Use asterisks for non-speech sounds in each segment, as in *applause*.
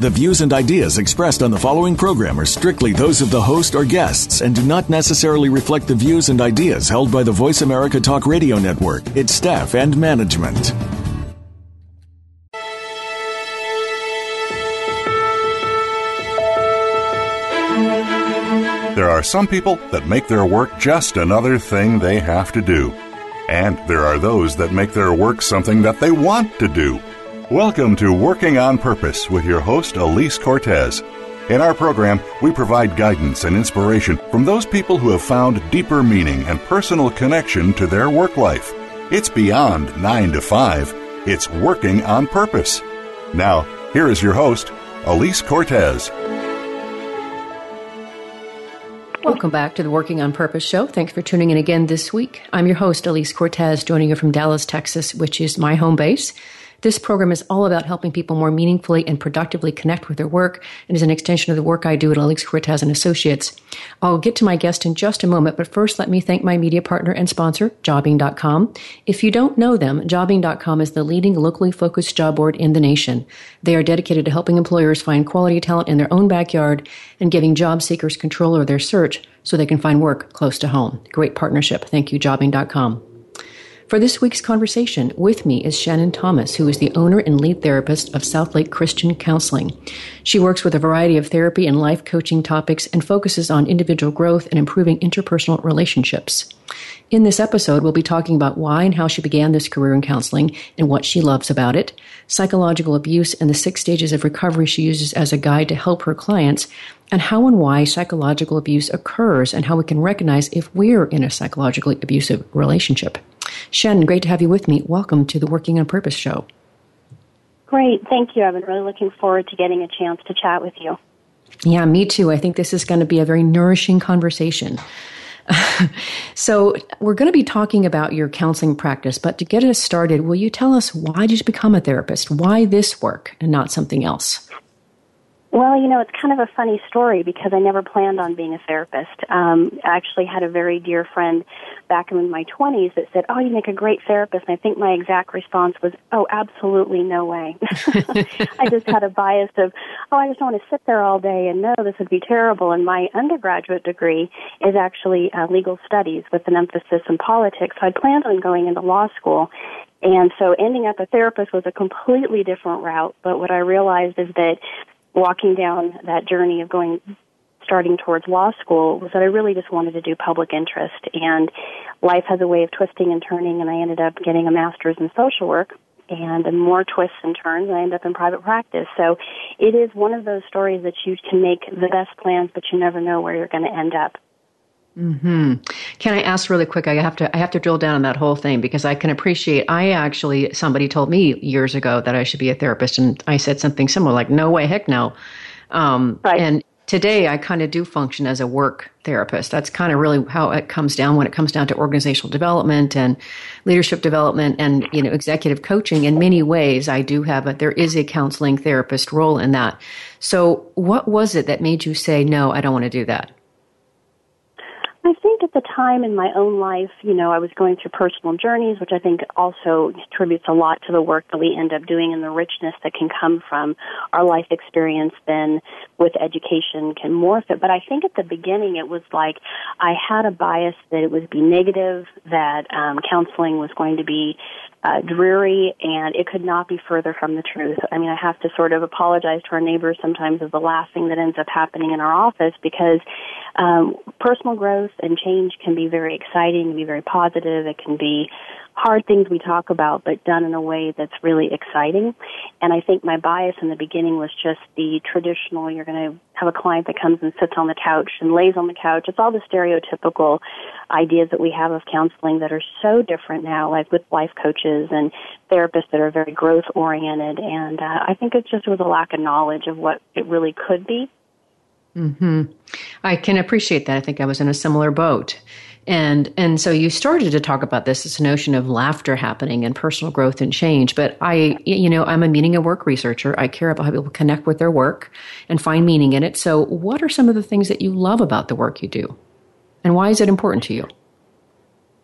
The views and ideas expressed on the following program are strictly those of the host or guests and do not necessarily reflect the views and ideas held by the Voice America Talk Radio Network, its staff, and management. There are some people that make their work just another thing they have to do. And there are those that make their work something that they want to do. Welcome to Working on Purpose with your host, Alise Cortez. In our program, we provide guidance and inspiration from those people who have found deeper meaning and personal connection to their work life. It's beyond 9 to 5, it's working on purpose. Now, here is your host, Alise Cortez. Welcome back to the Working on Purpose show. Thanks for tuning in again this week. I'm your host, Alise Cortez, joining you from Dallas, Texas, which is my home base. This program is all about helping people more meaningfully and productively connect with their work and is an extension of the work I do at Alex Cortez and Associates. I'll get to my guest in just a moment, but first let me thank my media partner and sponsor, Jobing.com. If you don't know them, Jobing.com is the leading locally focused job board in the nation. They are dedicated to helping employers find quality talent in their own backyard and giving job seekers control over their search so they can find work close to home. Great partnership. Thank you, Jobing.com. For this week's conversation, with me is Shannon Thomas, who is the owner and lead therapist of Southlake Christian Counseling. She works with a variety of therapy and life coaching topics and focuses on individual growth and improving interpersonal relationships. In this episode, we'll be talking about why and how she began this career in counseling and what she loves about it, psychological abuse and the six stages of recovery she uses as a guide to help her clients, and how and why psychological abuse occurs and how we can recognize if we're in a psychologically abusive relationship. Shannon, great to have you with me. Welcome to the Working on Purpose show. Great. Thank you. I've been really looking forward to getting a chance to chat with you. Yeah, me too. I think this is going to be a very nourishing conversation. *laughs* so, we're going to be talking about your counseling practice, but to get us started, will you tell us why did you become a therapist? Why this work and not something else? Well, you know, it's kind of a funny story because I never planned on being a therapist. Um, I actually had a very dear friend back in my 20s that said, Oh, you make a great therapist. And I think my exact response was, Oh, absolutely no way. *laughs* I just had a bias of, Oh, I just don't want to sit there all day and no, this would be terrible. And my undergraduate degree is actually uh, legal studies with an emphasis in politics. So I planned on going into law school. And so ending up a therapist was a completely different route. But what I realized is that walking down that journey of going starting towards law school was that I really just wanted to do public interest and life has a way of twisting and turning and I ended up getting a master's in social work and more twists and turns I end up in private practice. So it is one of those stories that you can make the best plans but you never know where you're going to end up. Hmm. Can I ask really quick? I have to. I have to drill down on that whole thing because I can appreciate. I actually somebody told me years ago that I should be a therapist, and I said something similar, like "No way, heck no." Um, right. And today, I kind of do function as a work therapist. That's kind of really how it comes down when it comes down to organizational development and leadership development and you know executive coaching. In many ways, I do have a there is a counseling therapist role in that. So, what was it that made you say no? I don't want to do that. I think at the time in my own life, you know, I was going through personal journeys, which I think also contributes a lot to the work that we end up doing and the richness that can come from our life experience then with education can morph it. But I think at the beginning it was like I had a bias that it would be negative, that um, counseling was going to be uh, dreary, and it could not be further from the truth. I mean, I have to sort of apologize to our neighbors sometimes as the last thing that ends up happening in our office because um, personal growth and change can be very exciting, can be very positive. It can be hard things we talk about, but done in a way that's really exciting. And I think my bias in the beginning was just the traditional, you're going to have a client that comes and sits on the couch and lays on the couch. It's all the stereotypical ideas that we have of counseling that are so different now, like with life coaches and therapists that are very growth oriented. And uh, I think it just was a lack of knowledge of what it really could be. Hmm. I can appreciate that. I think I was in a similar boat. And and so you started to talk about this this notion of laughter happening and personal growth and change. But I you know I'm a meaning of work researcher. I care about how people connect with their work and find meaning in it. So what are some of the things that you love about the work you do, and why is it important to you?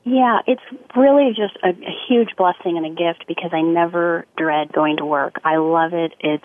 Yeah, it's really just a, a huge blessing and a gift because I never dread going to work. I love it. It's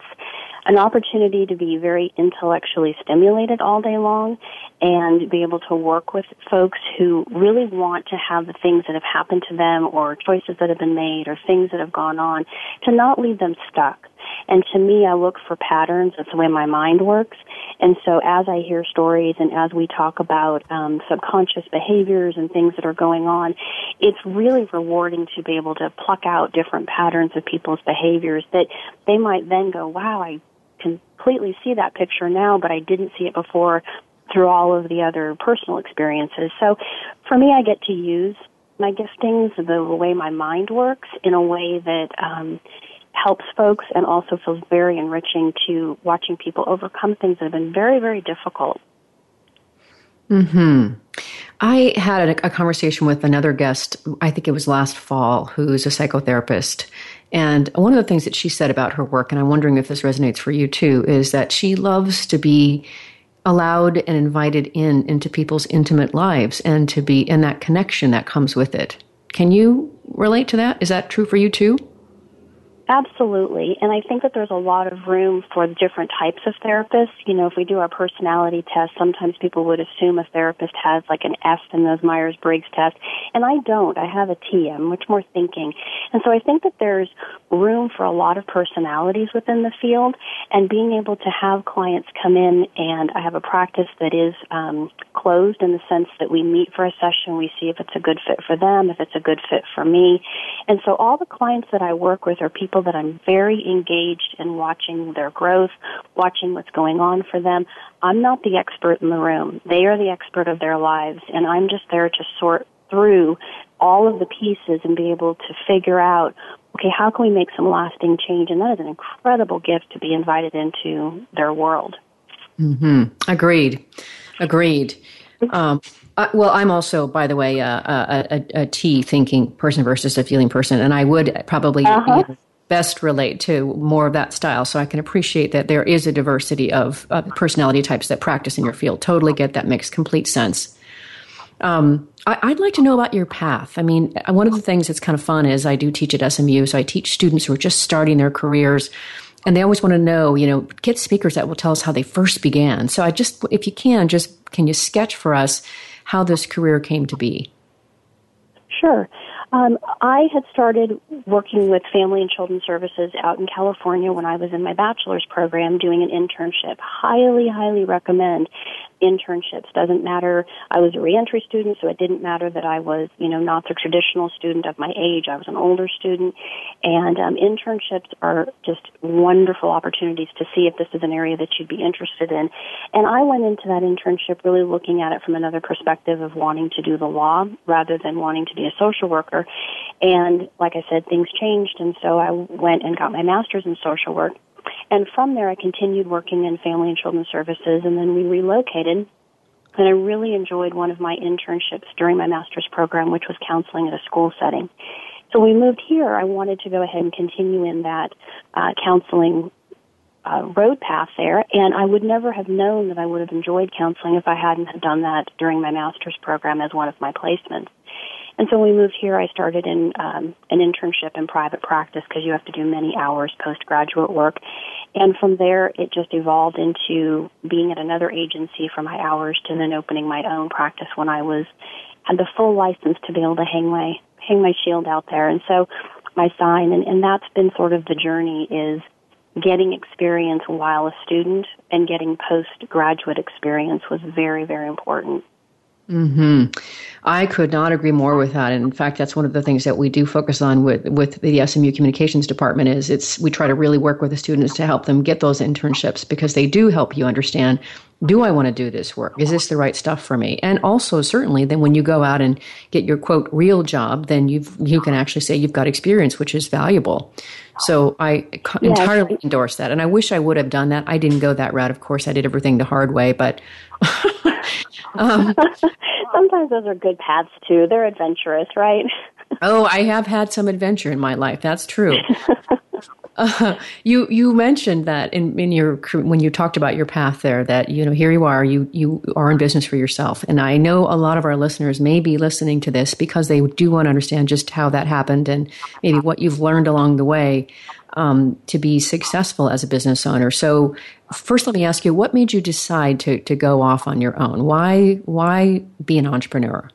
an opportunity to be very intellectually stimulated all day long and be able to work with folks who really want to have the things that have happened to them or choices that have been made or things that have gone on to not leave them stuck. And to me, I look for patterns. That's the way my mind works. And so as I hear stories and as we talk about um, subconscious behaviors and things that are going on, it's really rewarding to be able to pluck out different patterns of people's behaviors that they might then go, wow, I completely see that picture now, but I didn't see it before through all of the other personal experiences. So for me, I get to use my giftings, the way my mind works, in a way that um, helps folks and also feels very enriching to watching people overcome things that have been very, very difficult. Hmm. I had a, a, conversation with another guest. I think it was last fall, who's a psychotherapist, and one of the things that she said about her work, and I'm wondering if this resonates for you too, is that she loves to be allowed and invited in into people's intimate lives and to be in that connection that comes with it. Can you relate to that? Is that true for you too? Absolutely. And I think that there's a lot of room for different types of therapists. You know, if we do our personality test, sometimes people would assume a therapist has like an F in those Myers Briggs test. And I don't. I have a T. I'm much more thinking. And so I think that there's room for a lot of personalities within the field and being able to have clients come in and I have a practice that is um, closed in the sense that we meet for a session, we see if it's a good fit for them, if it's a good fit for me. And so all the clients that I work with are people that I'm very engaged in watching their growth, watching what's going on for them. I'm not the expert in the room. They are the expert of their lives, and I'm just there to sort through all of the pieces and be able to figure out, okay, how can we make some lasting change? And that is an incredible gift to be invited into their world. Mm-hmm. Agreed. Agreed. Um, uh, well, I'm also, by the way, uh, a, a, a T thinking person versus a feeling person, and I would probably uh-huh best relate to more of that style. So I can appreciate that there is a diversity of uh, personality types that practice in your field. Totally get that makes complete sense. Um, I, would like to know about your path. I mean, one of the things that's kind of fun is I do teach at SMU, so I teach students who are just starting their careers, and they always want to know, you know, get speakers that will tell us how they first began. So I just, if you can, just can you sketch for us how this career came to be? Sure. Um, I had started working with family and children services out in California when I was in my bachelor's program doing an internship. Highly, highly recommend internships. Doesn't matter. I was a reentry student, so it didn't matter that I was, you know, not the traditional student of my age. I was an older student, and um, internships are just wonderful opportunities to see if this is an area that you'd be interested in. And I went into that internship really looking at it from another perspective of wanting to do the law rather than wanting to be a social worker. And like I said, things changed, and so I went and got my master's in social work and from there, I continued working in family and children's services, and then we relocated. And I really enjoyed one of my internships during my master's program, which was counseling at a school setting. So we moved here. I wanted to go ahead and continue in that uh, counseling uh, road path there, and I would never have known that I would have enjoyed counseling if I hadn't have done that during my master's program as one of my placements. And so when we moved here, I started in um, an internship in private practice because you have to do many hours postgraduate work. And from there, it just evolved into being at another agency for my hours to then opening my own practice when I was had the full license to be able to hang my hang my shield out there. And so my sign, and, and that's been sort of the journey is getting experience while a student and getting postgraduate experience was very, very important. Hmm. I could not agree more with that. And in fact, that's one of the things that we do focus on with with the SMU Communications Department. Is it's we try to really work with the students to help them get those internships because they do help you understand. Do I want to do this work? Is this the right stuff for me? And also, certainly, then when you go out and get your quote real job, then you you can actually say you've got experience, which is valuable. So I yes. entirely endorse that. And I wish I would have done that. I didn't go that route. Of course, I did everything the hard way, but *laughs* um, *laughs* sometimes those are good paths too. They're adventurous, right? oh, I have had some adventure in my life. That's true. *laughs* Uh, *laughs* you you mentioned that in, in your when you talked about your path there that you know here you are you you are in business for yourself and I know a lot of our listeners may be listening to this because they do want to understand just how that happened and maybe what you've learned along the way um, to be successful as a business owner. So first, let me ask you, what made you decide to to go off on your own? Why why be an entrepreneur?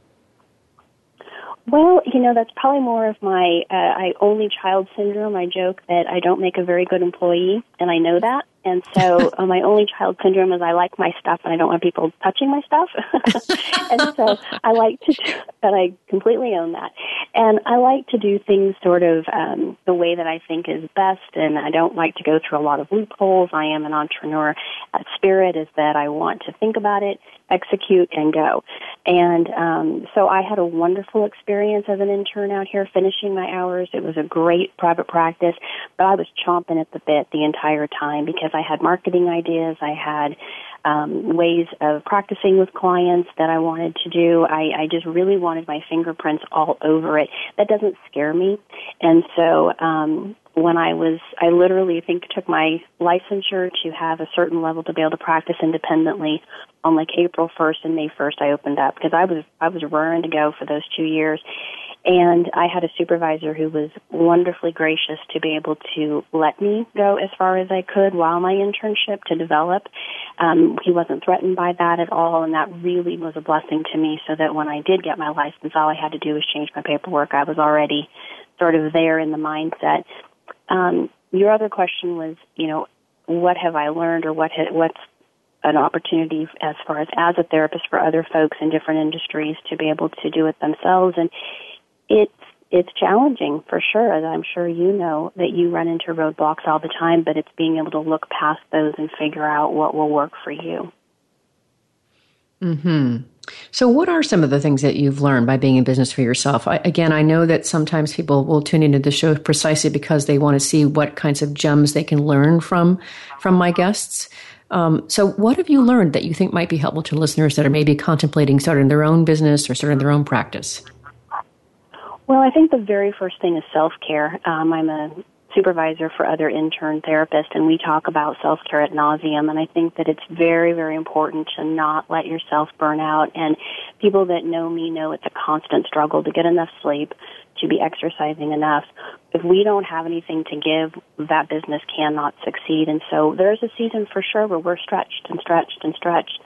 Well, you know, that's probably more of my uh, I only child syndrome. I joke that I don't make a very good employee, and I know that. And so *laughs* uh, my only child syndrome is I like my stuff and I don't want people touching my stuff. *laughs* and so I like to, do, and I completely own that. And I like to do things sort of um, the way that I think is best. And I don't like to go through a lot of loopholes. I am an entrepreneur spirit is that I want to think about it, execute, and go. And um, so I had a wonderful experience as an intern out here finishing my hours. It was a great private practice, but I was chomping at the bit the entire time because I had marketing ideas. I had um, ways of practicing with clients that I wanted to do. I, I just really wanted my fingerprints all over it. That doesn't scare me. And so um, when I was, I literally think took my licensure to have a certain level to be able to practice independently on like April 1st and May 1st I opened up because I was, I was raring to go for those two years. And I had a supervisor who was wonderfully gracious to be able to let me go as far as I could while my internship to develop. Um, he wasn't threatened by that at all, and that really was a blessing to me. So that when I did get my license, all I had to do was change my paperwork. I was already sort of there in the mindset. Um, your other question was, you know, what have I learned, or what ha- what's an opportunity as far as as a therapist for other folks in different industries to be able to do it themselves and it's it's challenging for sure, as I'm sure you know that you run into roadblocks all the time, but it's being able to look past those and figure out what will work for you. Hmm. So, what are some of the things that you've learned by being in business for yourself? I, again, I know that sometimes people will tune into the show precisely because they want to see what kinds of gems they can learn from from my guests. Um, so, what have you learned that you think might be helpful to listeners that are maybe contemplating starting their own business or starting their own practice? Well, I think the very first thing is self care. Um, I'm a supervisor for other intern therapists, and we talk about self care at nauseum. And I think that it's very, very important to not let yourself burn out. And people that know me know it's a constant struggle to get enough sleep, to be exercising enough. If we don't have anything to give, that business cannot succeed. And so there's a season for sure where we're stretched and stretched and stretched,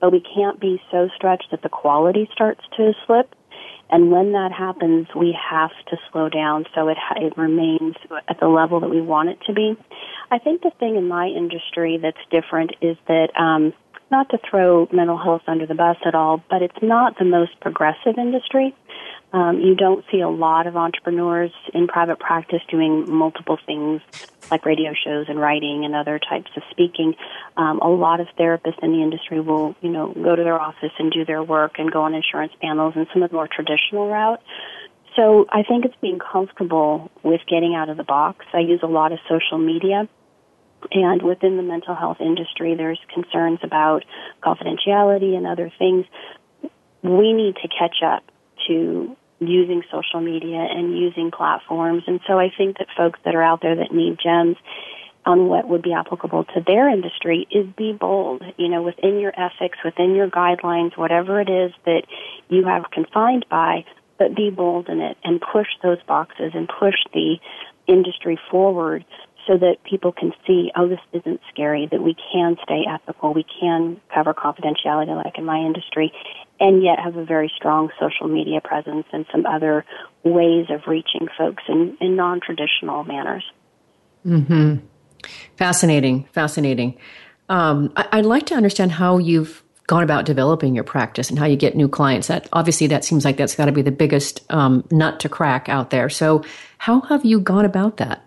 but we can't be so stretched that the quality starts to slip and when that happens, we have to slow down so it, it remains at the level that we want it to be. I think the thing in my industry that's different is that, um, not to throw mental health under the bus at all, but it's not the most progressive industry. Um, you don't see a lot of entrepreneurs in private practice doing multiple things like radio shows and writing and other types of speaking. Um, a lot of therapists in the industry will, you know, go to their office and do their work and go on insurance panels and some of the more traditional route. So I think it's being comfortable with getting out of the box. I use a lot of social media. And within the mental health industry, there's concerns about confidentiality and other things. We need to catch up to using social media and using platforms. And so I think that folks that are out there that need gems on what would be applicable to their industry is be bold, you know, within your ethics, within your guidelines, whatever it is that you have confined by, but be bold in it and push those boxes and push the industry forward so that people can see, oh, this isn't scary, that we can stay ethical, we can cover confidentiality like in my industry, and yet have a very strong social media presence and some other ways of reaching folks in, in non-traditional manners. Hmm. Fascinating. Fascinating. Um, I, would like to understand how you've gone about developing your practice and how you get new clients. That obviously that seems like that's got to be the biggest um, nut to crack out there. So, how have you gone about that?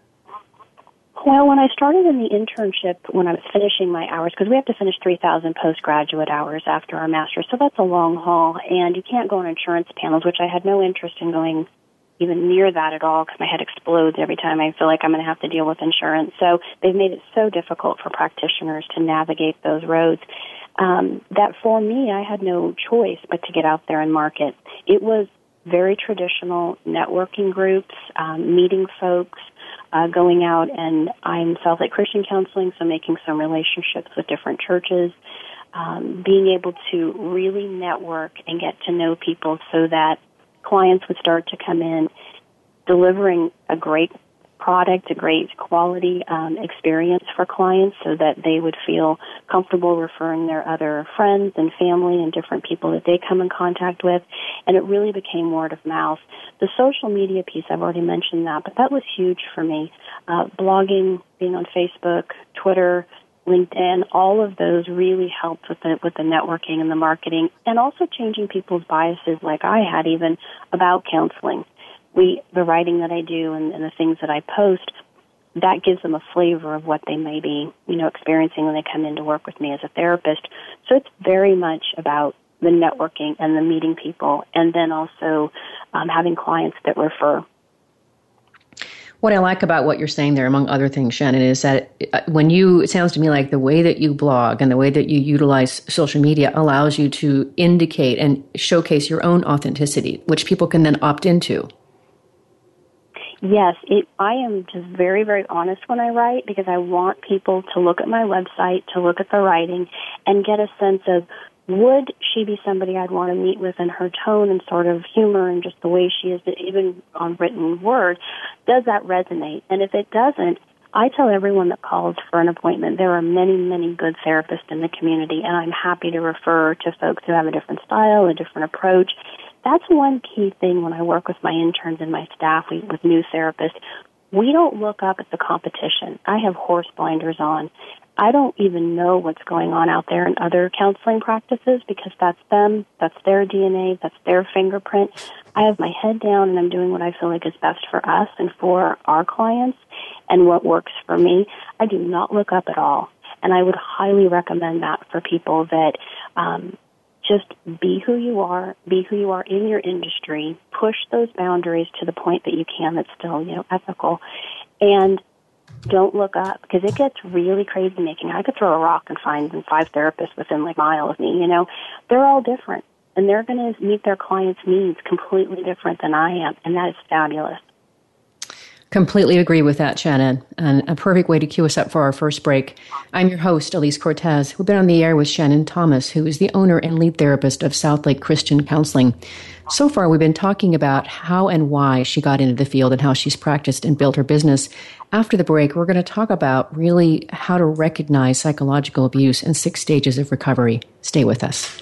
Well, when I started in the internship, when I was finishing my hours, because we have to finish 3,000 postgraduate hours after our master's, so that's a long haul, and you can't go on insurance panels, which I had no interest in going even near that at all because my head explodes every time I feel like I'm going to have to deal with insurance. So they've made it so difficult for practitioners to navigate those roads. um, that for me, I had no choice but to get out there and market. It was very traditional networking groups, um, meeting folks, uh, going out and I'm Southlake Christian Counseling, so making some relationships with different churches, um, being able to really network and get to know people so that clients would start to come in delivering a great product, a great quality um, experience for clients so that they would feel comfortable referring their other friends and family and different people that they come in contact with. And it really became word of mouth. The social media piece, I've already mentioned that, but that was huge for me. Uh, blogging, being on Facebook, Twitter, LinkedIn, all of those really helped with the with the networking and the marketing, and also changing people's biases, like I had even about counseling we the writing that I do and, and the things that I post that gives them a flavor of what they may be, you know, experiencing when they come in to work with me as a therapist. So it's very much about the networking and the meeting people, and then also um, having clients that refer. What I like about what you're saying there, among other things, Shannon, is that uh, when you, it sounds to me like the way that you blog and the way that you utilize social media allows you to indicate and showcase your own authenticity, which people can then opt into. Yes, it, I am just very, very honest when I write because I want people to look at my website, to look at the writing, and get a sense of would she be somebody I'd want to meet with in her tone and sort of humor and just the way she is, even on written word, does that resonate? And if it doesn't, I tell everyone that calls for an appointment there are many, many good therapists in the community, and I'm happy to refer to folks who have a different style, a different approach, that's one key thing when I work with my interns and my staff we, with new therapists. We don't look up at the competition. I have horse blinders on. I don't even know what's going on out there in other counseling practices because that's them, that's their DNA, that's their fingerprint. I have my head down and I'm doing what I feel like is best for us and for our clients and what works for me. I do not look up at all. And I would highly recommend that for people that um, just be who you are, be who you are in your industry, push those boundaries to the point that you can that's still, you know, ethical. And don't look up because it gets really crazy making. I could throw a rock and find five therapists within like a mile of me, you know. They're all different and they're going to meet their clients' needs completely different than I am, and that is fabulous. Completely agree with that, Shannon. And a perfect way to cue us up for our first break. I'm your host, Alise Cortez. We've been on the air with Shannon Thomas, who is the owner and lead therapist of Southlake Christian Counseling. So far, we've been talking about how and why she got into the field and how she's practiced and built her business. After the break, we're going to talk about really how to recognize psychological abuse and six stages of recovery. Stay with us.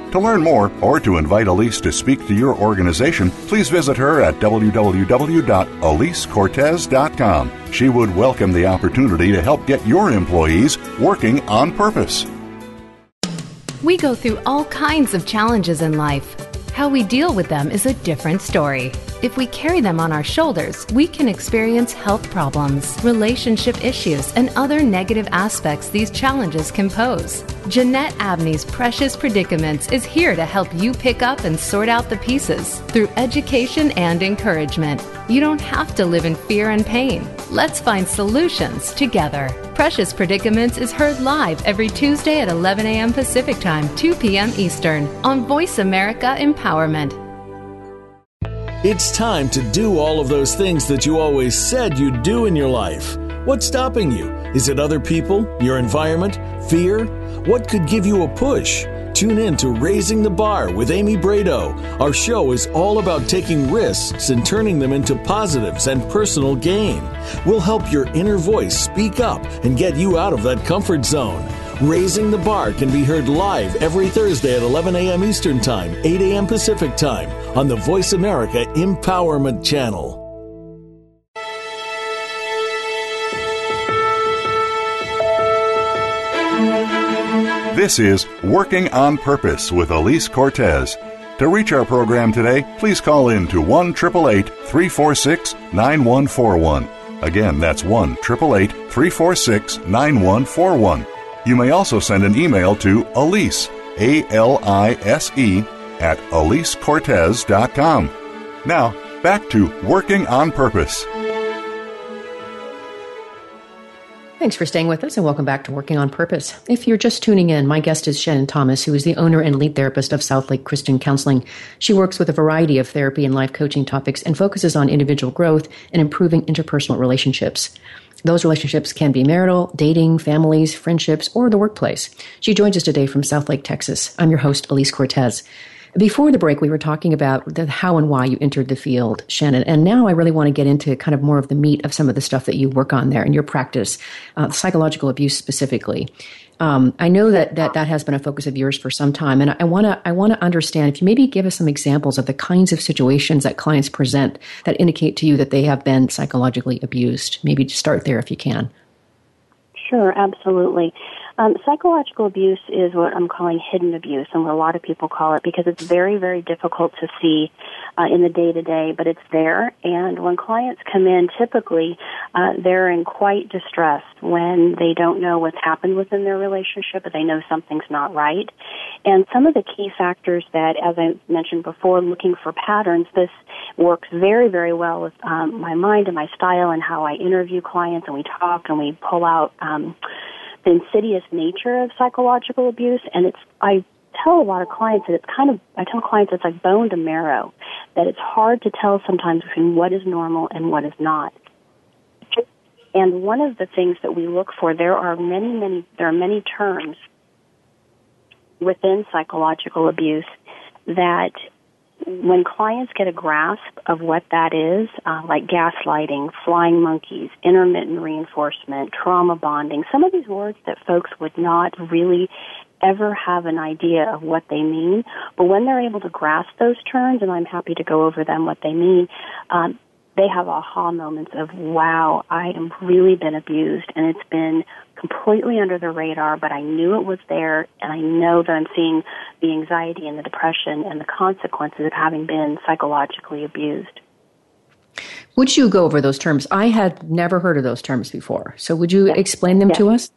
To learn more or to invite Alise to speak to your organization, please visit her at www.alisecortez.com. She would welcome the opportunity to help get your employees working on purpose. We go through all kinds of challenges in life. How we deal with them is a different story. If we carry them on our shoulders, we can experience health problems, relationship issues, and other negative aspects these challenges can pose. Jeanette Abney's Precious Predicaments is here to help you pick up and sort out the pieces through education and encouragement. You don't have to live in fear and pain. Let's find solutions together. Precious Predicaments is heard live every Tuesday at 11 a.m. Pacific Time, 2 p.m. Eastern on Voice America Empowerment. It's time to do all of those things that you always said you'd do in your life. What's stopping you? Is it other people, your environment, fear? What could give you a push? Tune in to Raising the Bar with Amy Brado. Our show is all about taking risks and turning them into positives and personal gain. We'll help your inner voice speak up and get you out of that comfort zone. Raising the Bar can be heard live every Thursday at 11 a.m. Eastern Time, 8 a.m. Pacific Time on the Voice America Empowerment Channel. This is Working on Purpose with Alise Cortez. To reach our program today, please call in to 1 888 346 9141. Again, that's 1 888 346 9141 you may also send an email to Alise, A L I S E, at AliseCortez.com. Now, back to Working on Purpose. Thanks for staying with us and welcome back to Working on Purpose. If you're just tuning in, my guest is Shannon Thomas, who is the owner and lead therapist of Southlake Christian Counseling. She works with a variety of therapy and life coaching topics and focuses on individual growth and improving interpersonal relationships. Those relationships can be marital, dating, families, friendships, or the workplace. She joins us today from Southlake, Texas. I'm your host, Alise Cortez. Before the break, we were talking about the how and why you entered the field, Shannon. And now I really want to get into kind of more of the meat of some of the stuff that you work on there in your practice, uh, psychological abuse specifically. Um, I know that, that that has been a focus of yours for some time, and I want to I want to understand if you maybe give us some examples of the kinds of situations that clients present that indicate to you that they have been psychologically abused. Maybe start there if you can. Sure, absolutely. Um, psychological abuse is what I'm calling hidden abuse, and what a lot of people call it because it's very, very difficult to see uh, in the day to day, but it's there. And when clients come in, typically uh, they're in quite distress when they don't know what's happened within their relationship, but they know something's not right. And some of the key factors that, as I mentioned before, looking for patterns, this works very, very well with um, my mind and my style and how I interview clients, and we talk and we pull out. Um, the insidious nature of psychological abuse, and it's I tell a lot of clients that it's kind of I tell clients it's like bone to marrow, that it's hard to tell sometimes between what is normal and what is not. And one of the things that we look for, there are many, many, there are many terms within psychological abuse that when clients get a grasp of what that is, uh, like gaslighting, flying monkeys, intermittent reinforcement, trauma bonding, some of these words that folks would not really ever have an idea of what they mean, but when they're able to grasp those terms, and I'm happy to go over them, what they mean, um, they have aha moments of, wow, I have really been abused and it's been completely under the radar, but I knew it was there and I know that I'm seeing the anxiety and the depression and the consequences of having been psychologically abused. Would you go over those terms? I had never heard of those terms before. So would you yes. explain them yes. to us?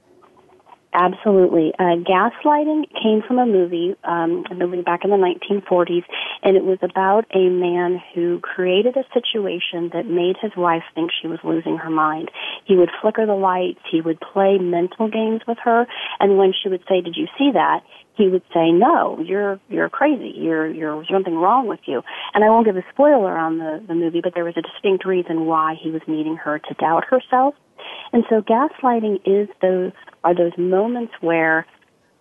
Absolutely. Uh, gaslighting came from a movie, um, a movie back in the 1940s, and it was about a man who created a situation that made his wife think she was losing her mind. He would flicker the lights, he would play mental games with her, and when she would say, "Did you see that?" he would say, "No, you're you're crazy. You're you're something wrong with you." And I won't give a spoiler on the the movie, but there was a distinct reason why he was needing her to doubt herself. And so gaslighting is those are those moments where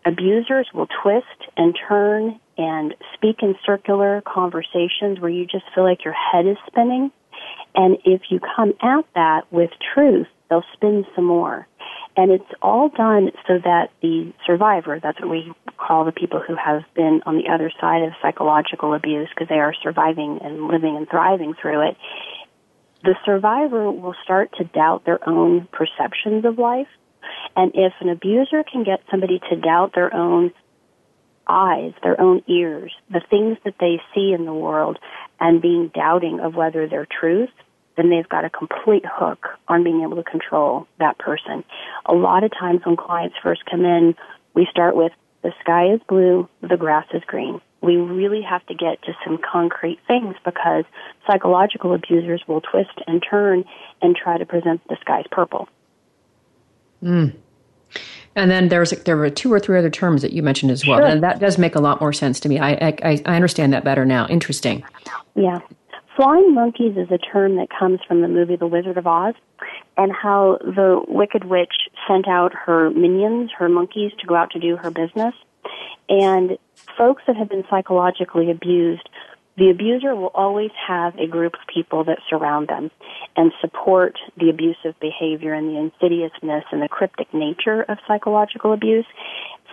abusers will twist and turn and speak in circular conversations where you just feel like your head is spinning. And if you come at that with truth, they'll spin some more. And it's all done so that the survivor, that's what we call the people who have been on the other side of psychological abuse because they are surviving and living and thriving through it, the survivor will start to doubt their own perceptions of life. And if an abuser can get somebody to doubt their own eyes, their own ears, the things that they see in the world, and being doubting of whether they're truth, then they've got a complete hook on being able to control that person. A lot of times when clients first come in, we start with the sky is blue, the grass is green we really have to get to some concrete things because psychological abusers will twist and turn and try to present the sky's purple. Mm. And then there's there were two or three other terms that you mentioned as well, sure. and that does make a lot more sense to me. I, I I understand that better now. Interesting. Yeah, flying monkeys is a term that comes from the movie The Wizard of Oz, and how the Wicked Witch sent out her minions, her monkeys, to go out to do her business, and folks that have been psychologically abused, the abuser will always have a group of people that surround them and support the abusive behavior and the insidiousness and the cryptic nature of psychological abuse.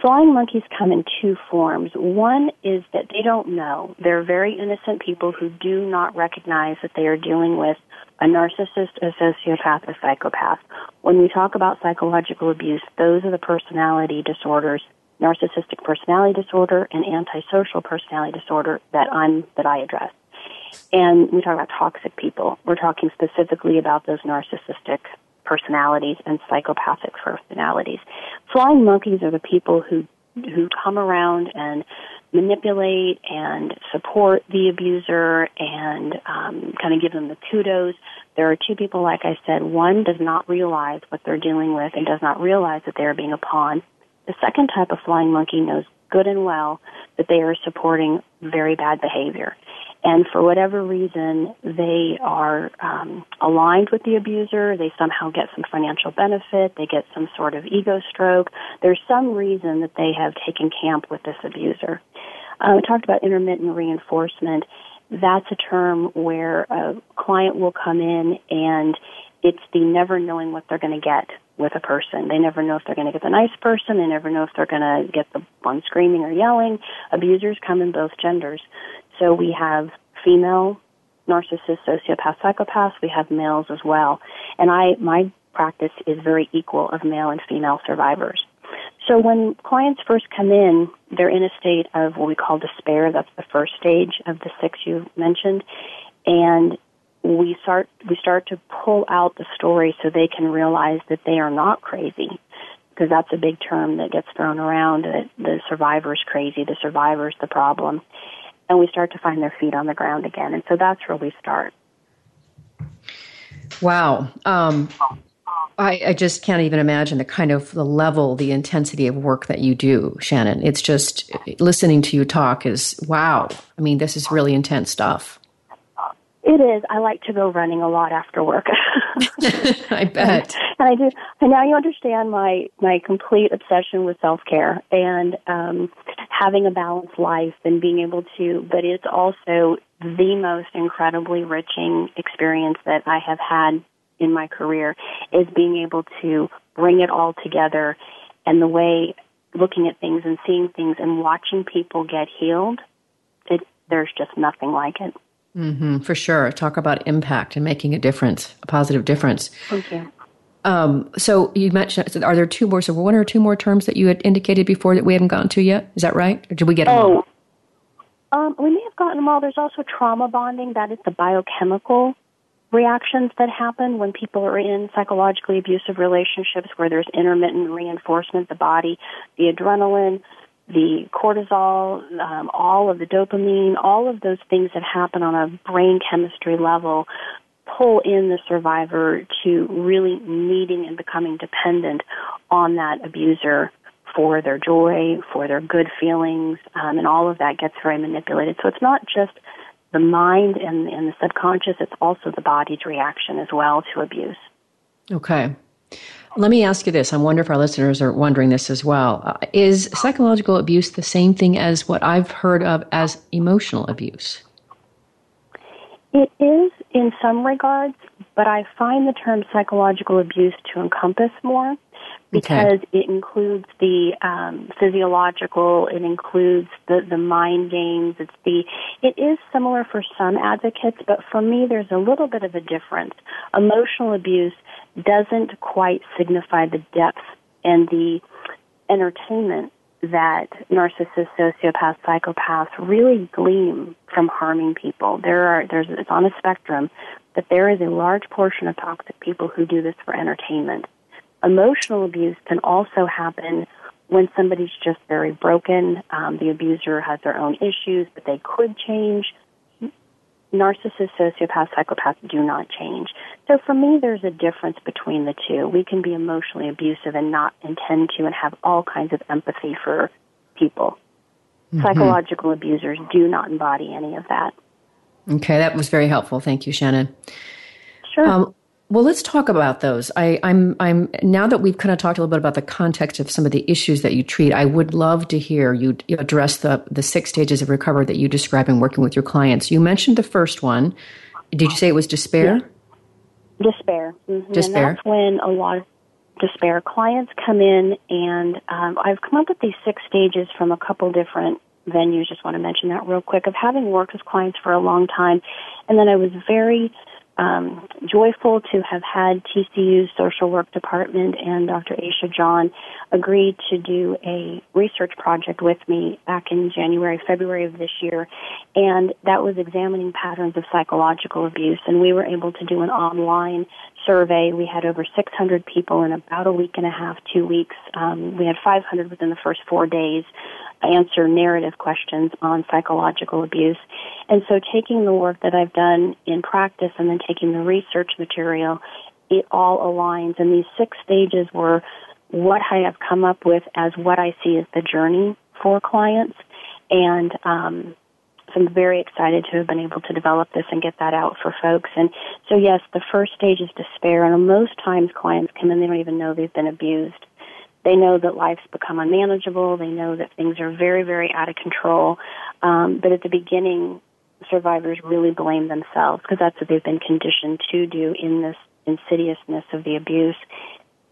Flying monkeys come in two forms. One is that they don't know. They're very innocent people who do not recognize that they are dealing with a narcissist, a sociopath, a psychopath. When we talk about psychological abuse, those are the personality disorders narcissistic personality disorder and antisocial personality disorder that I'm that I address. And we talk about toxic people. We're talking specifically about those narcissistic personalities and psychopathic personalities. Flying monkeys are the people who who come around and manipulate and support the abuser and um, kind of give them the kudos. There are two people, like I said. One does not realize what they're dealing with and does not realize that they are being a pawn. The second type of flying monkey knows good and well that they are supporting very bad behavior. And for whatever reason they are um, aligned with the abuser. They somehow get some financial benefit. They get some sort of ego stroke. There's some reason that they have taken camp with this abuser. Uh, we talked about intermittent reinforcement. That's a term where a client will come in and it's the never knowing what they're going to get with a person. They never know if they're going to get the nice person. They never know if they're going to get the one screaming or yelling. Abusers come in both genders. So we have female narcissists, sociopaths, psychopaths. We have males as well. And I, my practice is very equal of male and female survivors. So when clients first come in, they're in a state of what we call despair. That's the first stage of the six you mentioned. And we start, we start to pull out the story so they can realize that they are not crazy. Because that's a big term that gets thrown around that the survivor's crazy, the survivor's the problem and we start to find their feet on the ground again. And so that's where we start. Wow. Um, I, I, just can't even imagine the kind of the level, the intensity of work that you do, Shannon. It's just listening to you talk is wow. I mean, this is really intense stuff. It is. I like to go running a lot after work. *laughs* *laughs* I bet. And I do. And now you understand my my complete obsession with self care and um, having a balanced life and being able to. But it's also the most incredibly enriching experience that I have had in my career is being able to bring it all together and the way looking at things and seeing things and watching people get healed. It there's just nothing like it. Mm-hmm, for sure. Talk about impact and making a difference, a positive difference. Thank you. Um, so you mentioned, are there two more, so one or two more terms that you had indicated before that we haven't gotten to yet? Is that right? Or did we get them oh, all? Um, we may have gotten them all. There's also trauma bonding. That is the biochemical reactions that happen when people are in psychologically abusive relationships where there's intermittent reinforcement, the body, the adrenaline, the cortisol, um, all of the dopamine, all of those things that happen on a brain chemistry level pull in the survivor to really needing and becoming dependent on that abuser for their joy, for their good feelings, um, and all of that gets very manipulated. So it's not just the mind and, and the subconscious, it's also the body's reaction as well to abuse. Okay. Let me ask you this. I wonder if our listeners are wondering this as well. Uh, is psychological abuse the same thing as what I've heard of as emotional abuse? It is in some regards, but I find the term psychological abuse to encompass more because okay. it includes the um, physiological, it includes the, the mind games. It's the it is similar for some advocates, but for me, there's a little bit of a difference. Emotional abuse doesn't quite signify the depth and the entertainment that narcissists, sociopaths, psychopaths really glean from harming people. There are there's it's on a spectrum, but there is a large portion of toxic people who do this for entertainment. Emotional abuse can also happen when somebody's just very broken. Um, the abuser has their own issues, but they could change narcissists, sociopaths, psychopaths do not change. So for me, there's a difference between the two. We can be emotionally abusive and not intend to and have all kinds of empathy for people. Mm-hmm. Psychological abusers do not embody any of that. Okay, that was very helpful. Thank you, Shannon. Sure. Um, well, let's talk about those. I, am I'm, I'm now that we've kind of talked a little bit about the context of some of the issues that you treat. I would love to hear you, you address the the six stages of recovery that you describe in working with your clients. You mentioned the first one. Did you say it was despair? Yeah. Despair. Mm-hmm. Despair. And that's when a lot of despair clients come in, and um, I've come up with these six stages from a couple different venues. Just want to mention that real quick. Of having worked with clients for a long time, and then I was very um, joyful to have had TCU's social work department and Dr. Aisha John agree to do a research project with me back in January, February of this year, and that was examining patterns of psychological abuse. And we were able to do an online survey. We had over 600 people in about a week and a half, two weeks. Um, we had 500 within the first four days answer narrative questions on psychological abuse. And so taking the work that I've done in practice and then taking the research material, it all aligns. And these six stages were what I have come up with as what I see as the journey for clients. And um, so I'm very excited to have been able to develop this and get that out for folks. And so, yes, the first stage is despair. And most times clients come in, they don't even know they've been abused. They know that life's become unmanageable. They know that things are very, very out of control. Um, but at the beginning, survivors really blame themselves because that's what they've been conditioned to do in this insidiousness of the abuse.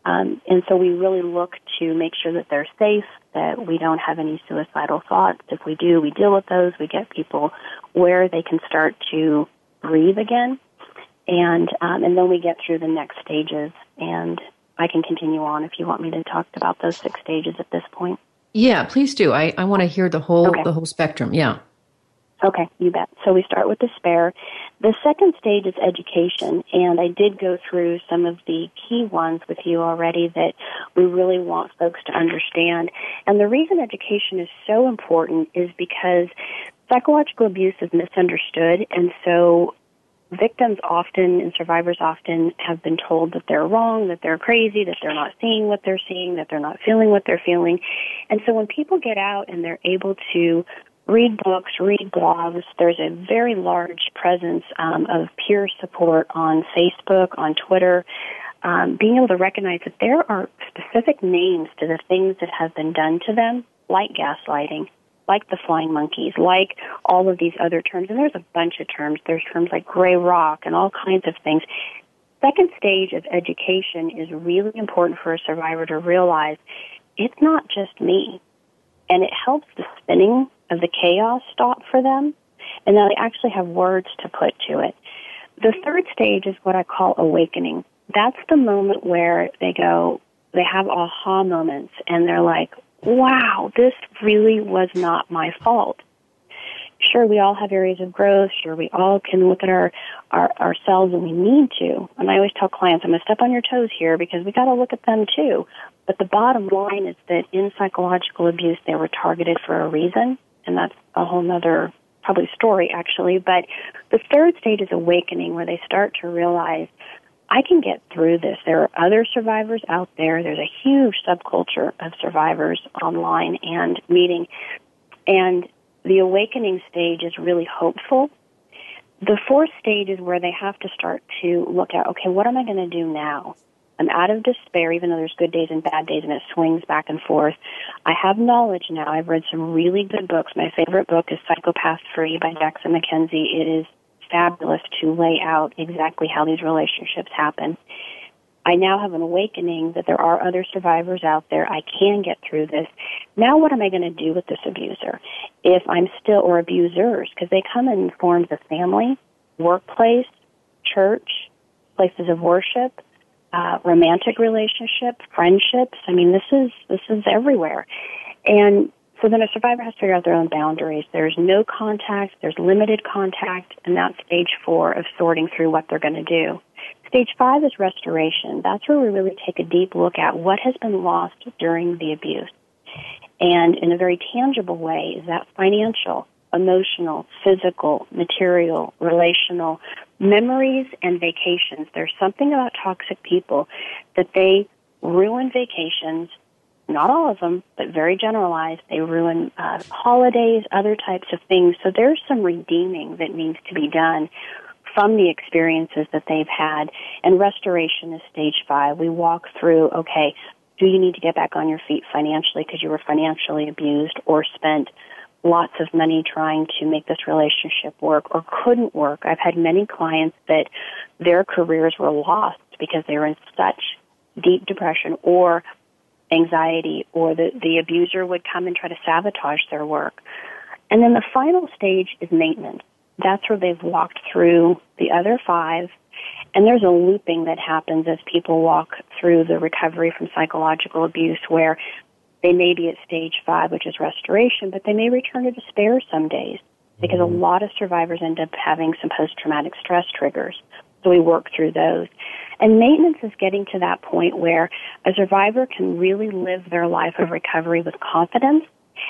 Um, and so we really look to make sure that they're safe, that we don't have any suicidal thoughts. If we do, we deal with those. We get people where they can start to breathe again, and um, and then we get through the next stages. And I can continue on if you want me to talk about those six stages at this point. Yeah, please do. I, I want to hear the whole okay. the whole spectrum. Yeah. Okay, you bet. So we start with despair. The second stage is education, and I did go through some of the key ones with you already that we really want folks to understand. And the reason education is so important is because psychological abuse is misunderstood, and so victims often and survivors often have been told that they're wrong, that they're crazy, that they're not seeing what they're seeing, that they're not feeling what they're feeling. And so when people get out and they're able to read books, read blogs. There's a very large presence um, of peer support on Facebook, on Twitter. Um, being able to recognize that there are specific names to the things that have been done to them, like gaslighting, like the flying monkeys, like all of these other terms. And there's a bunch of terms. There's terms like gray rock and all kinds of things. Second stage of education is really important for a survivor to realize it's not just me. And it helps the spinning of the chaos stop for them, and now they actually have words to put to it. The third stage is what I call awakening. That's the moment where they go, they have aha moments, and they're like, wow, this really was not my fault. Sure, we all have areas of growth. Sure, we all can look at our, our ourselves and we need to. And I always tell clients, I'm going to step on your toes here because we got to look at them too. But the bottom line is that in psychological abuse, they were targeted for a reason and that's a whole nother probably story actually. But the third stage is awakening where they start to realize I can get through this. There are other survivors out there. There's a huge subculture of survivors online and meeting. And the awakening stage is really hopeful. The fourth stage is where they have to start to look at, okay, what am I going to do now? I'm out of despair, even though there's good days and bad days, and it swings back and forth. I have knowledge now. I've read some really good books. My favorite book is Psychopath Free by Jackson MacKenzie. It is fabulous to lay out exactly how these relationships happen. I now have an awakening that there are other survivors out there. I can get through this. Now, what am I going to do with this abuser? If I'm still, or abusers, because they come in forms of family, workplace, church, places of worship, uh, romantic relationships, friendships. I mean, this is this is everywhere, and so then a survivor has to figure out their own boundaries. There's no contact, there's limited contact, and that's stage four of sorting through what they're going to do. Stage five is restoration. That's where we really take a deep look at what has been lost during the abuse. And in a very tangible way, is that financial, emotional, physical, material, relational, memories and vacations. There's something about toxic people that they ruin vacations. Not all of them, but very generalized. They ruin uh, holidays, other types of things. So there's some redeeming that needs to be done from the experiences that they've had. And restoration is stage five. We walk through, okay, do you need to get back on your feet financially because you were financially abused or spent lots of money trying to make this relationship work or couldn't work. I've had many clients that their careers were lost because they were in such deep depression or anxiety or the, the abuser would come and try to sabotage their work. And then the final stage is maintenance. That's where they've walked through the other five And there's a looping that happens as people walk through the recovery from psychological abuse where they may be at stage five, which is restoration, but they may return to despair some days because a mm-hmm. lot of survivors end up having some post-traumatic stress triggers. So we work through those. And maintenance is getting to that point where a survivor can really live their life of recovery with confidence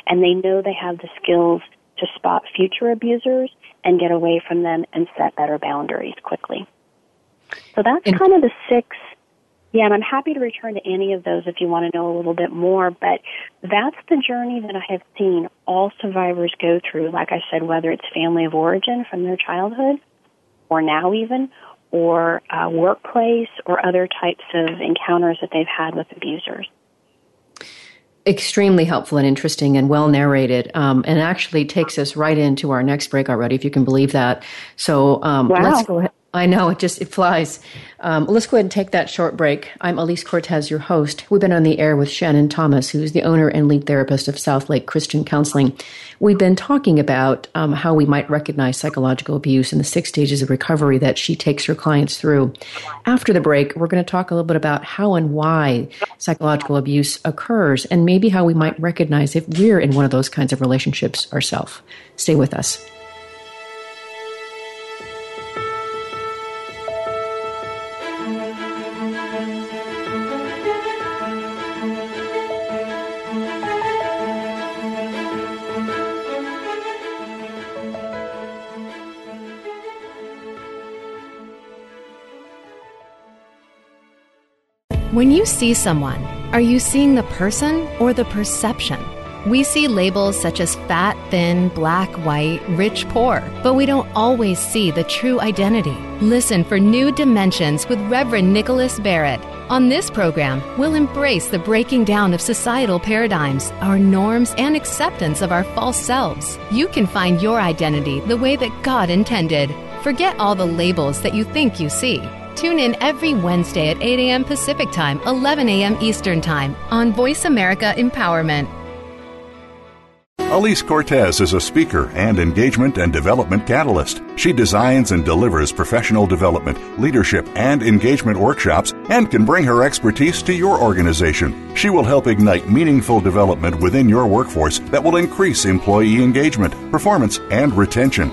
and they know they have the skills to spot future abusers and get away from them and set better boundaries quickly. So that's and, kind of the six. Yeah, and I'm happy to return to any of those if you want to know a little bit more, but that's the journey that I have seen all survivors go through. Like I said, whether it's family of origin from their childhood or now even, or uh, workplace or other types of encounters that they've had with abusers. Extremely helpful and interesting and well narrated um, and actually takes us right into our next break already if you can believe that. So um, wow. let's go ahead I know it just it flies. Um, let's go ahead and take that short break. I'm Alise Cortez, your host. We've been on the air with Shannon Thomas, who's the owner and lead therapist of Southlake Christian Counseling. We've been talking about um, how we might recognize psychological abuse and the six stages of recovery that she takes her clients through. After the break, we're going to talk a little bit about how and why psychological abuse occurs, and maybe how we might recognize if we're in one of those kinds of relationships ourselves. Stay with us. You see someone, are you seeing the person or the perception? We see labels such as fat, thin, black, white, rich, poor, but we don't always see the true identity. Listen for New Dimensions with Reverend Nicholas Barrett. On this program, we'll embrace the breaking down of societal paradigms, our norms, and acceptance of our false selves. You can find your identity the way that God intended. Forget all the labels that you think you see. Tune in every Wednesday at 8 a.m. Pacific Time, 11 a.m. Eastern Time on Voice America Empowerment. Alise Cortez is a speaker and engagement and development catalyst. She designs and delivers professional development, leadership, and engagement workshops and can bring her expertise to your organization. She will help ignite meaningful development within your workforce that will increase employee engagement, performance, and retention.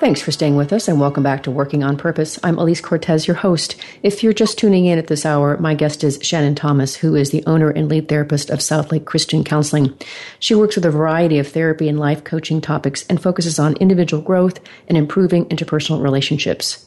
Thanks for staying with us and welcome back to Working on Purpose. I'm Alise Cortez, your host. If you're just tuning in at this hour, my guest is Shannon Thomas, who is the owner and lead therapist of Southlake Christian Counseling. She works with a variety of therapy and life coaching topics and focuses on individual growth and improving interpersonal relationships.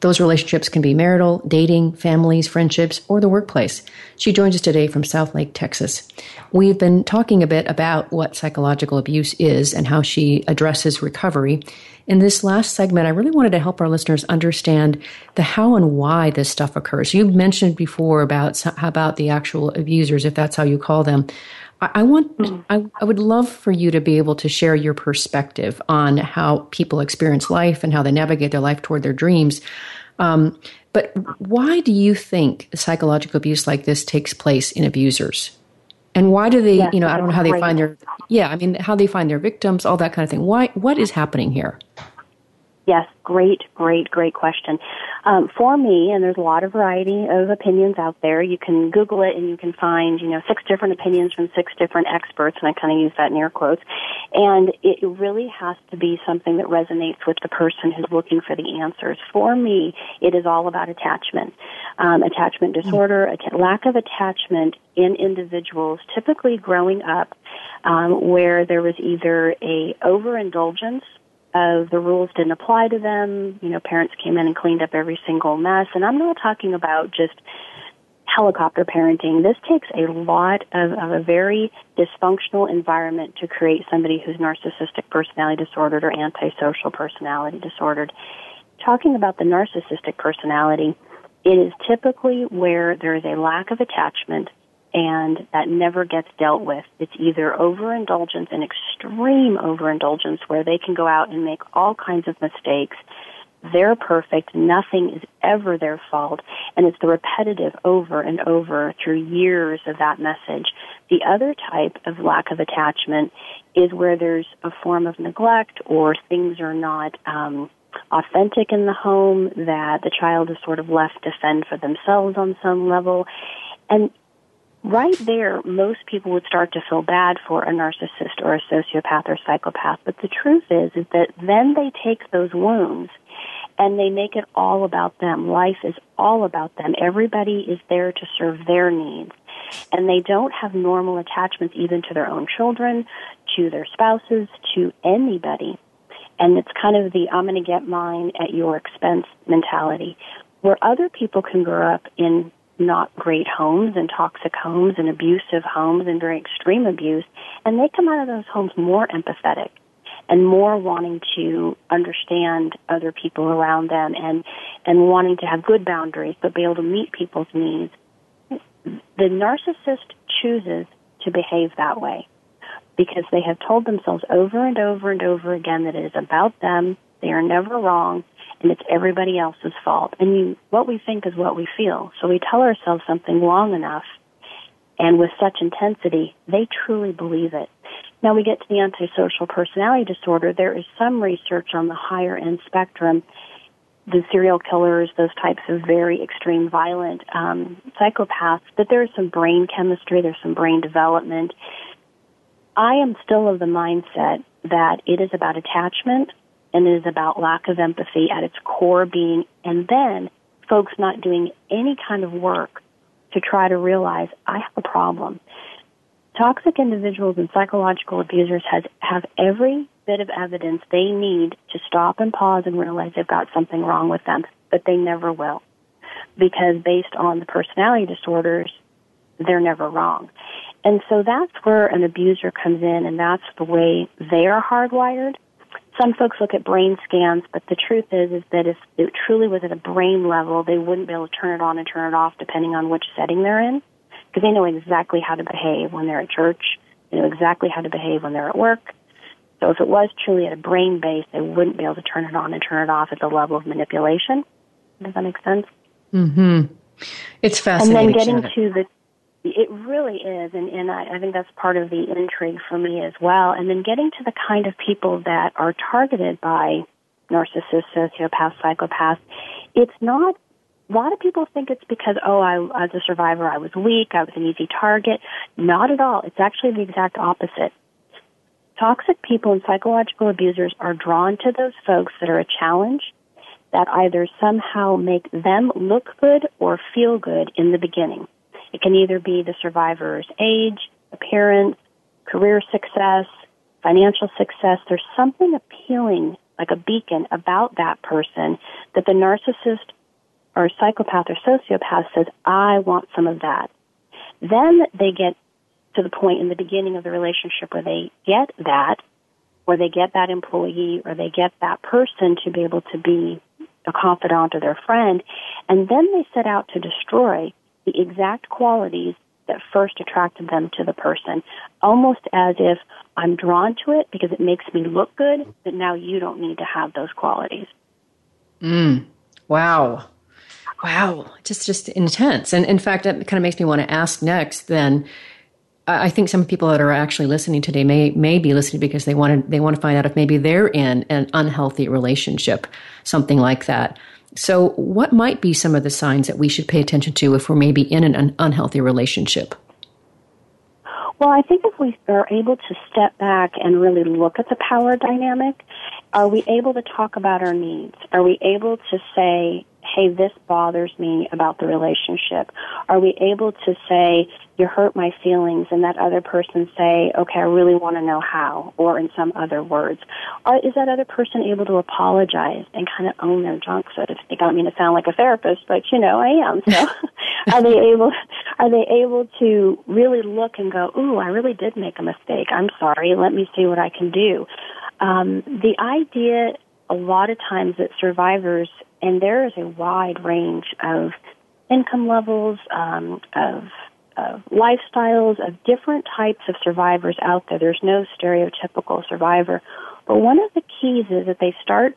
Those relationships can be marital, dating, families, friendships, or the workplace. She joins us today from Southlake, Texas. We've been talking a bit about what psychological abuse is and how she addresses recovery. In this last segment, I really wanted to help our listeners understand the how and why this stuff occurs. You mentioned before about about the actual abusers, if that's how you call them. I, want, I, I would love for you to be able to share your perspective on how people experience life and how they navigate their life toward their dreams. Um, but why do you think psychological abuse like this takes place in abusers? And why do they, yes, you know, I don't know how they find their, yeah, I mean, how they find their victims, all that kind of thing. Why, what is happening here? Yes, great, great, great question. Um, for me, and there's a lot of variety of opinions out there. You can Google it and you can find, you know, six different opinions from six different experts, and I kind of use that in air quotes. And it really has to be something that resonates with the person who's looking for the answers. For me, it is all about attachment. Um, attachment disorder, att- lack of attachment in individuals, typically growing up, um, where there was either a overindulgence of the rules didn't apply to them. You know, parents came in and cleaned up every single mess. And I'm not talking about just helicopter parenting. This takes a lot of, of a very dysfunctional environment to create somebody who's narcissistic personality disordered or antisocial personality disordered. Talking about the narcissistic personality, it is typically where there is a lack of attachment and that never gets dealt with. It's either overindulgence and extreme overindulgence where they can go out and make all kinds of mistakes. They're perfect. Nothing is ever their fault. And it's the repetitive over and over through years of that message. The other type of lack of attachment is where there's a form of neglect or things are not, um, authentic in the home, that the child is sort of left to fend for themselves on some level. And right there, most people would start to feel bad for a narcissist or a sociopath or psychopath. But the truth is, is that then they take those wounds and they make it all about them. Life is all about them. Everybody is there to serve their needs. And they don't have normal attachments even to their own children, to their spouses, to anybody. And it's kind of the I'm going to get mine at your expense mentality. Where other people can grow up in not great homes and toxic homes and abusive homes and very extreme abuse, and they come out of those homes more empathetic and more wanting to understand other people around them and and wanting to have good boundaries but be able to meet people's needs. The narcissist chooses to behave that way because they have told themselves over and over and over again that it is about them, they are never wrong, and it's everybody else's fault. And you, what we think is what we feel. So we tell ourselves something long enough and with such intensity, they truly believe it. Now we get to the antisocial personality disorder. There is some research on the higher end spectrum, the serial killers, those types of very extreme violent um, psychopaths, but there's some brain chemistry, there's some brain development. I am still of the mindset that it is about attachment and it is about lack of empathy at its core being, and then folks not doing any kind of work to try to realize I have a problem. Toxic individuals and psychological abusers has, have every bit of evidence they need to stop and pause and realize they've got something wrong with them, but they never will. Because based on the personality disorders, they're never wrong. And so that's where an abuser comes in and that's the way they are hardwired some folks look at brain scans, but the truth is is that if it truly was at a brain level, they wouldn't be able to turn it on and turn it off depending on which setting they're in, because they know exactly how to behave when they're at church. They know exactly how to behave when they're at work. So if it was truly at a brain base, they wouldn't be able to turn it on and turn it off at the level of manipulation. Does that make sense? Hmm. It's fascinating. And then getting to the it really is, and, and I, I think that's part of the intrigue for me as well. And then getting to the kind of people that are targeted by narcissists, sociopaths, psychopaths, it's not a lot of people think it's because, oh, I, as a survivor, I was weak, I was an easy target. Not at all. It's actually the exact opposite. Toxic people and psychological abusers are drawn to those folks that are a challenge that either somehow make them look good or feel good in the beginning. It can either be the survivor's age, appearance, career success, financial success. There's something appealing, like a beacon, about that person that the narcissist or psychopath or sociopath says, I want some of that. Then they get to the point in the beginning of the relationship where they get that, where they get that employee or they get that person to be able to be a confidant or their friend, and then they set out to destroy the exact qualities that first attracted them to the person, almost as if I'm drawn to it because it makes me look good, but now you don't need to have those qualities. Mm. Wow. Wow. Just just intense. And in fact, that kind of makes me want to ask next then I think some people that are actually listening today may may be listening because they want to they want to find out if maybe they're in an unhealthy relationship, something like that. So, what might be some of the signs that we should pay attention to if we're maybe in an unhealthy relationship? Well, I think if we are able to step back and really look at the power dynamic, are we able to talk about our needs? Are we able to say, hey, this bothers me about the relationship? Are we able to say, you hurt my feelings, and that other person say, okay, I really want to know how, or in some other words? Or is that other person able to apologize and kind of own their junk, so to speak? I don't mean to sound like a therapist, but you know, I am. So *laughs* *laughs* are they able, are they able to really look and go, ooh, I really did make a mistake. I'm sorry. Let me see what I can do. Um, the idea a lot of times that survivors and there is a wide range of income levels, um, of, of lifestyles, of different types of survivors out there. There's no stereotypical survivor. But one of the keys is that they start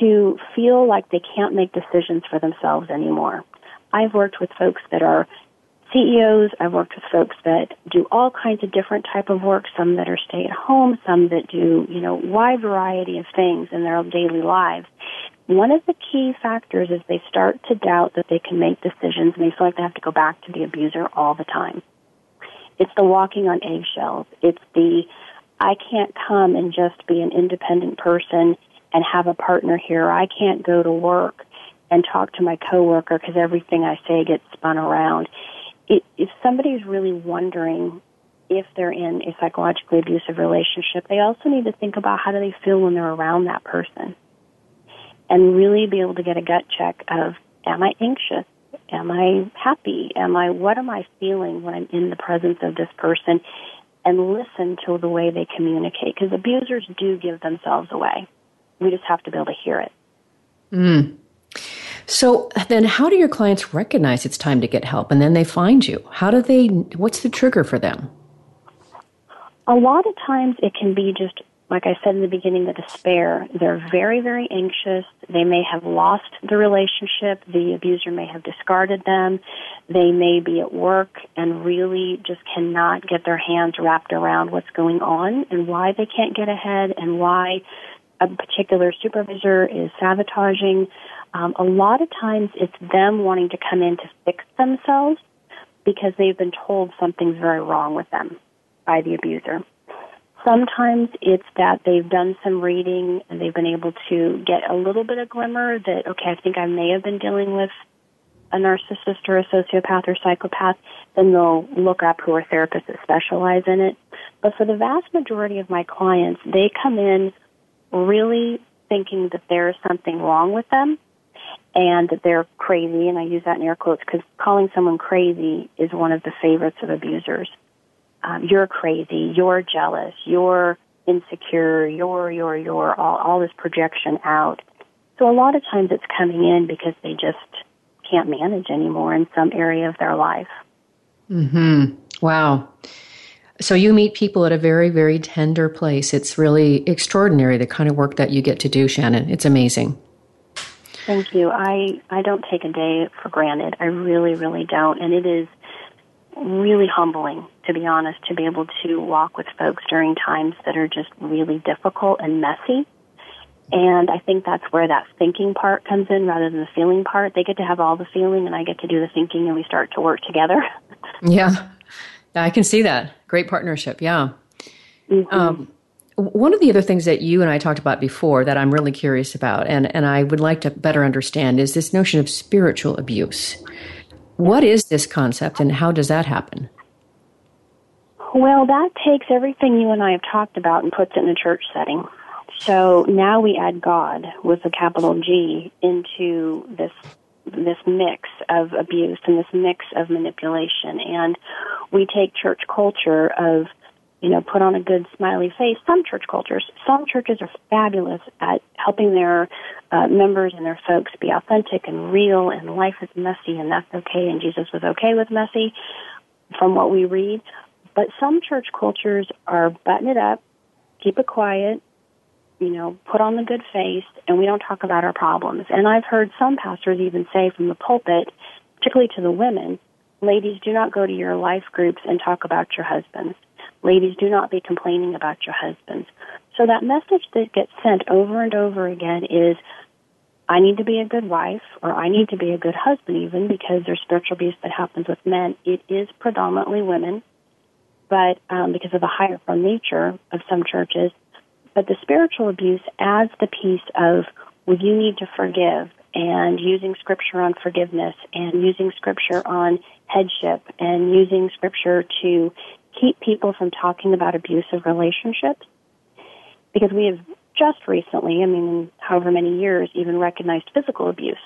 to feel like they can't make decisions for themselves anymore. I've worked with folks that are CEOs. I've worked with folks that do all kinds of different type of work, some that are stay at home, some that do, you know, wide variety of things in their daily lives. One of the key factors is they start to doubt that they can make decisions and they feel like they have to go back to the abuser all the time. It's the walking on eggshells. It's the I can't come and just be an independent person and have a partner here. I can't go to work and talk to my coworker because everything I say gets spun around. It, if somebody's really wondering if they're in a psychologically abusive relationship, they also need to think about how do they feel when they're around that person and really be able to get a gut check of am I anxious? Am I happy? Am I what am I feeling when I'm in the presence of this person? And listen to the way they communicate because abusers do give themselves away. We just have to be able to hear it. Mm. So then, how do your clients recognize it's time to get help and then they find you? How do they, what's the trigger for them? A lot of times it can be just like I said in the beginning, the despair. They're very, very anxious. They may have lost the relationship. The abuser may have discarded them. They may be at work and really just cannot get their hands wrapped around what's going on and why they can't get ahead and why a particular supervisor is sabotaging. Um, a lot of times it's them wanting to come in to fix themselves because they've been told something's very wrong with them by the abuser. Sometimes it's that they've done some reading and they've been able to get a little bit of glimmer that, okay, I think I may have been dealing with a narcissist or a sociopath or psychopath, then they'll look up who are therapists that specialize in it. But for the vast majority of my clients, they come in really thinking that there is something wrong with them and that they're crazy, and I use that in air quotes because calling someone crazy is one of the favorites of abusers um, you're crazy, you're jealous, you're insecure, you're, you're, you're, all, all this projection out. So a lot of times it's coming in because they just can't manage anymore in some area of their life. Hmm. Wow. So you meet people at a very, very tender place. It's really extraordinary the kind of work that you get to do, Shannon. It's amazing. Thank you. I I don't take a day for granted. I really, really don't. And it is really humbling, to be honest, to be able to walk with folks during times that are just really difficult and messy. And I think that's where that thinking part comes in rather than the feeling part. They get to have all the feeling and I get to do the thinking and we start to work together. *laughs* yeah. I can see that. Great partnership. Yeah. Mm-hmm. Um, one of the other things that you and I talked about before that I'm really curious about, and, and I would like to better understand, is this notion of spiritual abuse. What is this concept and how does that happen? Well, that takes everything you and I have talked about and puts it in a church setting. So now we add God with a capital G into this this mix of abuse and this mix of manipulation. And we take church culture of you know put on a good smiley face. Some church cultures some churches are fabulous at helping their uh, members and their folks be authentic and real and life is messy and that's okay and jesus was okay with messy. From what we read but some church cultures are button it up keep it quiet you know, put on the good face and we don't talk about our problems. And I've heard some pastors even say from the pulpit, particularly to the women, ladies, do not go to your life groups and talk about your husbands. Ladies, do not be complaining about your husbands. So that message that gets sent over and over again is, I need to be a good wife or I need to be a good husband even because there's spiritual abuse that happens with men. It is predominantly women, but um, because of the hierarchical nature of some churches, but the spiritual abuse adds the piece of, well, you need to forgive, and using scripture on forgiveness, and using scripture on headship, and using scripture to keep people from talking about abusive relationships. Because we have just recently, I mean, however many years, even recognized physical abuse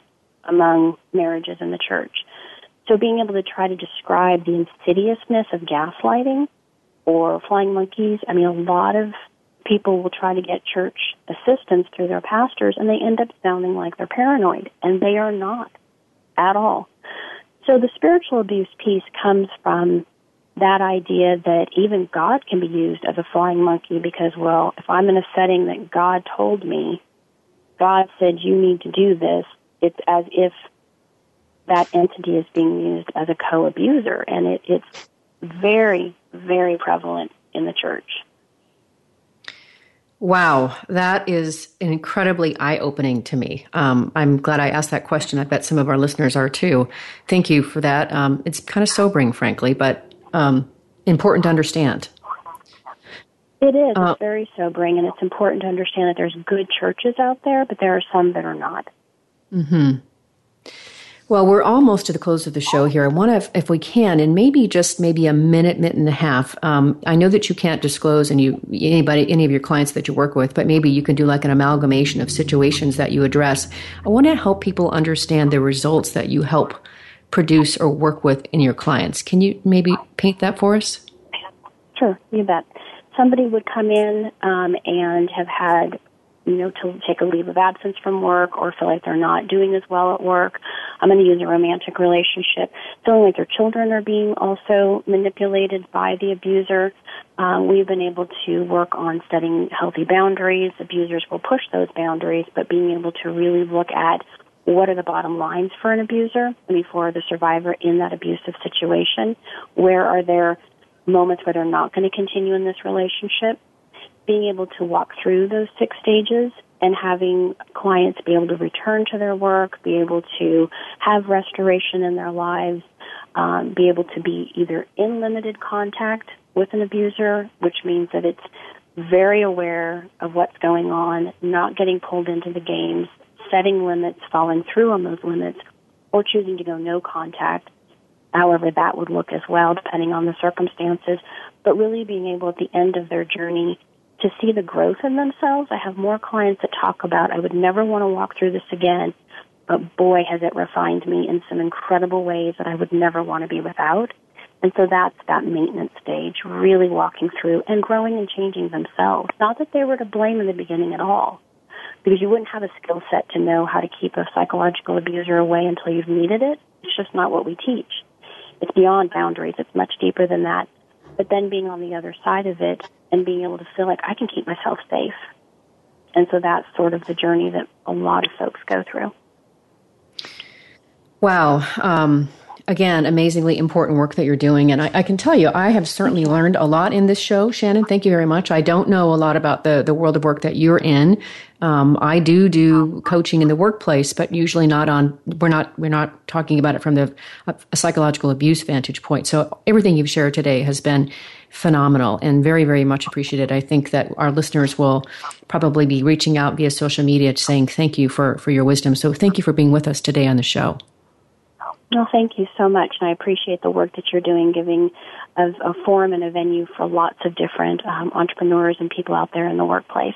among marriages in the church. So being able to try to describe the insidiousness of gaslighting or flying monkeys, I mean, a lot of people will try to get church assistance through their pastors and they end up sounding like they're paranoid and they are not at all. So the spiritual abuse piece comes from that idea that even God can be used as a flying monkey because, well, if I'm in a setting that God told me, God said you need to do this, it's as if that entity is being used as a co-abuser and it, it's very, very prevalent in the church. Wow, that is incredibly eye opening to me. Um, I'm glad I asked that question. I bet some of our listeners are too. Thank you for that. Um, it's kind of sobering, frankly, but um, important to understand. It is. Uh, it's very sobering, and it's important to understand that there's good churches out there, but there are some that are not. Hmm. Well, we're almost to the close of the show here. I want to, if we can, and maybe just maybe a minute, minute and a half. Um, I know that you can't disclose any anybody, any of your clients that you work with, but maybe you can do like an amalgamation of situations that you address. I want to help people understand the results that you help produce or work with in your clients. Can you maybe paint that for us? Sure, you bet. Somebody would come in um, and have had you know, to take a leave of absence from work or feel like they're not doing as well at work. I'm going to use a romantic relationship. Feeling like their children are being also manipulated by the abuser. Um, we've been able to work on setting healthy boundaries. Abusers will push those boundaries, but being able to really look at what are the bottom lines for an abuser and for the survivor in that abusive situation. Where are there moments where they're not going to continue in this relationship? Being able to walk through those six stages and having clients be able to return to their work, be able to have restoration in their lives, um, be able to be either in limited contact with an abuser, which means that it's very aware of what's going on, not getting pulled into the games, setting limits, following through on those limits, or choosing to go no contact, however that would look as well, depending on the circumstances, but really being able at the end of their journey to see the growth in themselves. I have more clients that talk about, I would never want to walk through this again, but boy, has it refined me in some incredible ways that I would never want to be without. And so that's that maintenance stage, really walking through and growing and changing themselves. Not that they were to blame in the beginning at all, because you wouldn't have a skill set to know how to keep a psychological abuser away until you've needed it. It's just not what we teach. It's beyond boundaries. It's much deeper than that but then being on the other side of it and being able to feel like I can keep myself safe. And so that's sort of the journey that a lot of folks go through. Wow. Um, again, amazingly important work that you're doing. And I, I, can tell you, I have certainly learned a lot in this show, Shannon. Thank you very much. I don't know a lot about the, the world of work that you're in. Um, I do do coaching in the workplace, but usually not on, we're not, we're not talking about it from the psychological abuse vantage point. So everything you've shared today has been phenomenal and very, very much appreciated. I think that our listeners will probably be reaching out via social media saying thank you for, for your wisdom. So thank you for being with us today on the show. Well, thank you so much, and I appreciate the work that you're doing, giving a, a forum and a venue for lots of different um, entrepreneurs and people out there in the workplace.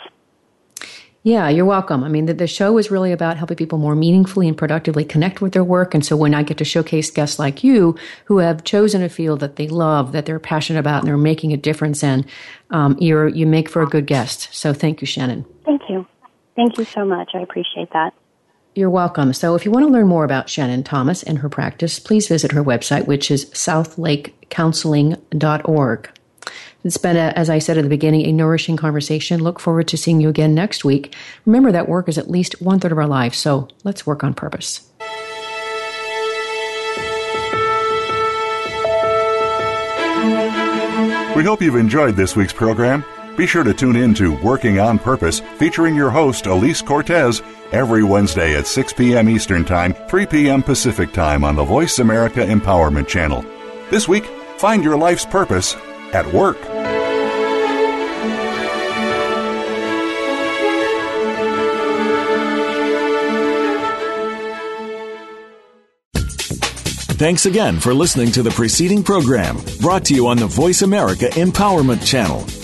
Yeah, you're welcome. I mean, the, the show is really about helping people more meaningfully and productively connect with their work. And so when I get to showcase guests like you who have chosen a field that they love, that they're passionate about, and they're making a difference in, um, you you make for a good guest. So thank you, Shannon. Thank you. Thank you so much. I appreciate that. You're welcome. So if you want to learn more about Shannon Thomas and her practice, please visit her website, which is southlakecounseling.org. It's been, a, as I said at the beginning, a nourishing conversation. Look forward to seeing you again next week. Remember that work is at least one third of our life, so let's work on purpose. We hope you've enjoyed this week's program. Be sure to tune in to Working on Purpose, featuring your host, Alise Cortez, every Wednesday at 6 p.m. Eastern Time, 3 p.m. Pacific Time on the Voice America Empowerment Channel. This week, find your life's purpose at work. Thanks again for listening to the preceding program brought to you on the Voice America Empowerment Channel.